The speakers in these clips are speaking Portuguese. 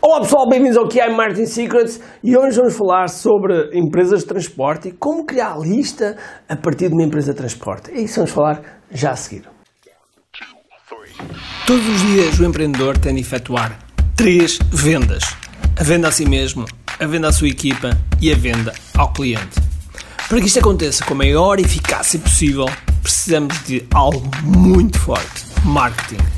Olá pessoal, bem-vindos ao QI Martin Secrets e hoje vamos falar sobre empresas de transporte e como criar a lista a partir de uma empresa de transporte. É isso que vamos falar já a seguir. Todos os dias o empreendedor tem de efetuar três vendas: a venda a si mesmo, a venda à sua equipa e a venda ao cliente. Para que isto aconteça com a maior eficácia possível, precisamos de algo muito forte: marketing.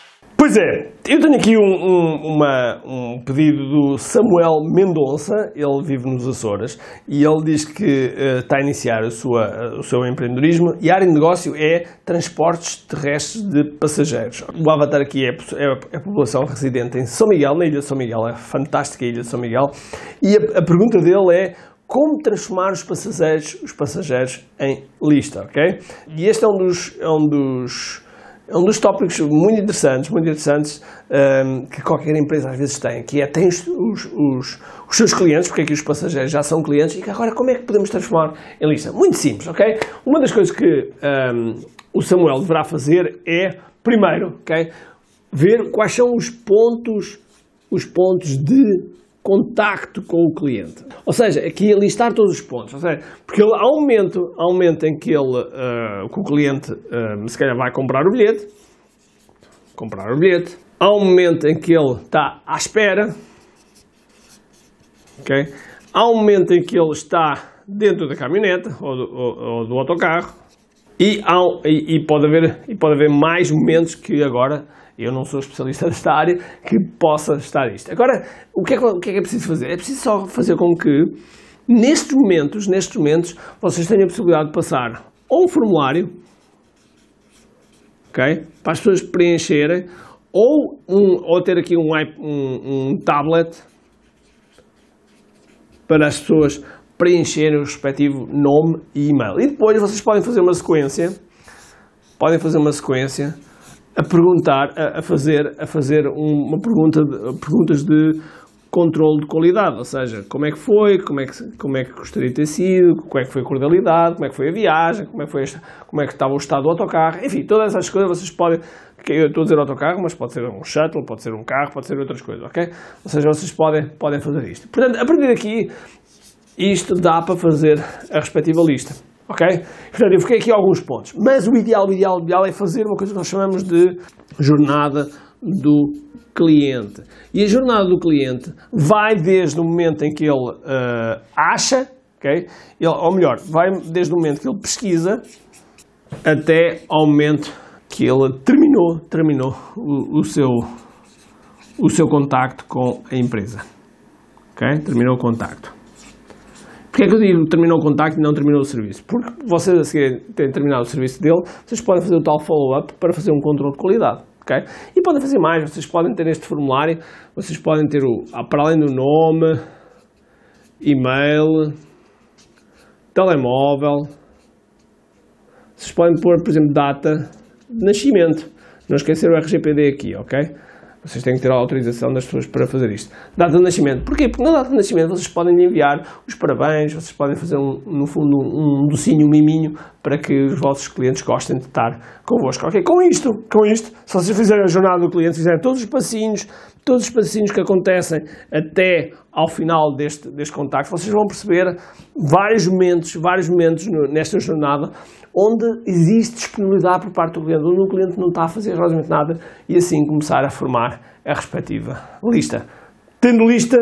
Pois é, eu tenho aqui um, um, uma, um, pedido do Samuel Mendonça, ele vive nos Açores, e ele diz que uh, está a iniciar a sua, o seu empreendedorismo e a área de negócio é transportes terrestres de passageiros. O avatar aqui é, é, é a população residente em São Miguel, na ilha de São Miguel, é a fantástica ilha de São Miguel, e a, a pergunta dele é como transformar os passageiros, os passageiros em lista, ok? E este é um dos, é um dos um dos tópicos muito interessantes, muito interessantes um, que qualquer empresa às vezes tem, que é tem os, os, os, seus clientes, porque aqui os passageiros já são clientes, e que agora como é que podemos transformar em lista? Muito simples, ok? Uma das coisas que um, o Samuel deverá fazer é, primeiro, ok, ver quais são os pontos, os pontos de contacto com o cliente. Ou seja, aqui listar todos os pontos. Ou seja, porque ele, há, um momento, há um momento em que, ele, uh, que o cliente uh, se calhar vai comprar o bilhete, comprar o bilhete, há um momento em que ele está à espera, okay? há um momento em que ele está dentro da caminhoneta ou do, ou, ou do autocarro e, há, e, e, pode haver, e pode haver mais momentos que agora eu não sou especialista desta área, que possa estar isto. Agora, o que, é o que é que é preciso fazer? É preciso só fazer com que, nestes momentos, nestes momentos, vocês tenham a possibilidade de passar ou um formulário, ok? Para as pessoas preencherem, ou, um, ou ter aqui um, um, um tablet para as pessoas preencherem o respectivo nome e e-mail. E depois vocês podem fazer uma sequência, podem fazer uma sequência a perguntar, a, a fazer, a fazer uma pergunta, de, perguntas de controle de qualidade, ou seja, como é que foi, como é que, como é que gostaria de ter sido, como é que foi a cordialidade, como é que foi a viagem, como é que, foi esta, como é que estava o estado do autocarro, enfim, todas essas coisas vocês podem, eu estou a dizer autocarro, mas pode ser um shuttle, pode ser um carro, pode ser outras coisas, ok? Ou seja, vocês podem, podem fazer isto. Portanto, a partir daqui, isto dá para fazer a respectiva lista. Ok? Portanto, eu fiquei aqui alguns pontos. Mas o ideal, o ideal, o ideal é fazer uma coisa que nós chamamos de jornada do cliente. E a jornada do cliente vai desde o momento em que ele uh, acha, ok? Ele, ou melhor, vai desde o momento que ele pesquisa até ao momento que ele terminou, terminou o, o seu, o seu contacto com a empresa. Ok? Terminou o contacto. Porquê é que eu digo terminou o contacto e não terminou o serviço? Porque vocês a seguir terem terminado o serviço dele, vocês podem fazer o tal follow-up para fazer um controle de qualidade. Okay? E podem fazer mais, vocês podem ter este formulário, vocês podem ter o, ah, para além do nome, e-mail, telemóvel, vocês podem pôr, por exemplo, data de nascimento. Não esquecer o RGPD aqui, ok? Vocês têm que ter a autorização das pessoas para fazer isto. Data de nascimento. Porquê? Porque na data de nascimento vocês podem enviar os parabéns, vocês podem fazer, um, no fundo, um docinho, um miminho, para que os vossos clientes gostem de estar convosco. Ok? Com isto, com isto, se vocês fizerem a jornada do cliente, fizerem todos os passinhos, todos os passinhos que acontecem até ao final deste, deste contacto, vocês vão perceber vários momentos, vários momentos nesta jornada onde existe disponibilidade por parte do cliente, onde o cliente não está a fazer realmente nada e assim começar a formar a respectiva lista. Tendo lista,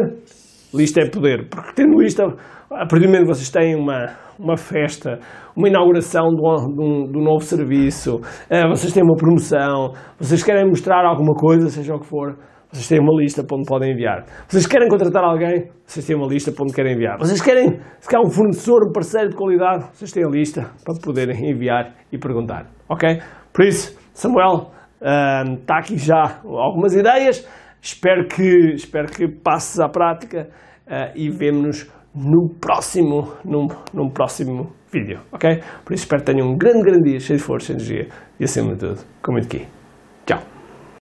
lista é poder, porque tendo lista, a partir do momento que vocês têm uma, uma festa, uma inauguração de um, de um novo serviço, eh, vocês têm uma promoção, vocês querem mostrar alguma coisa, seja o que for, vocês têm uma lista para onde podem enviar. Vocês querem contratar alguém? Vocês têm uma lista para onde querem enviar. Vocês querem, se quer um fornecedor, um parceiro de qualidade? Vocês têm a lista para poderem enviar e perguntar. Ok? Por isso, Samuel, uh, está aqui já algumas ideias. Espero que, espero que passes à prática uh, e vemo-nos no próximo, num, num próximo vídeo, ok? Por isso espero que tenham um grande, grande dia, cheio de força, energia e acima de tudo, com muito aqui.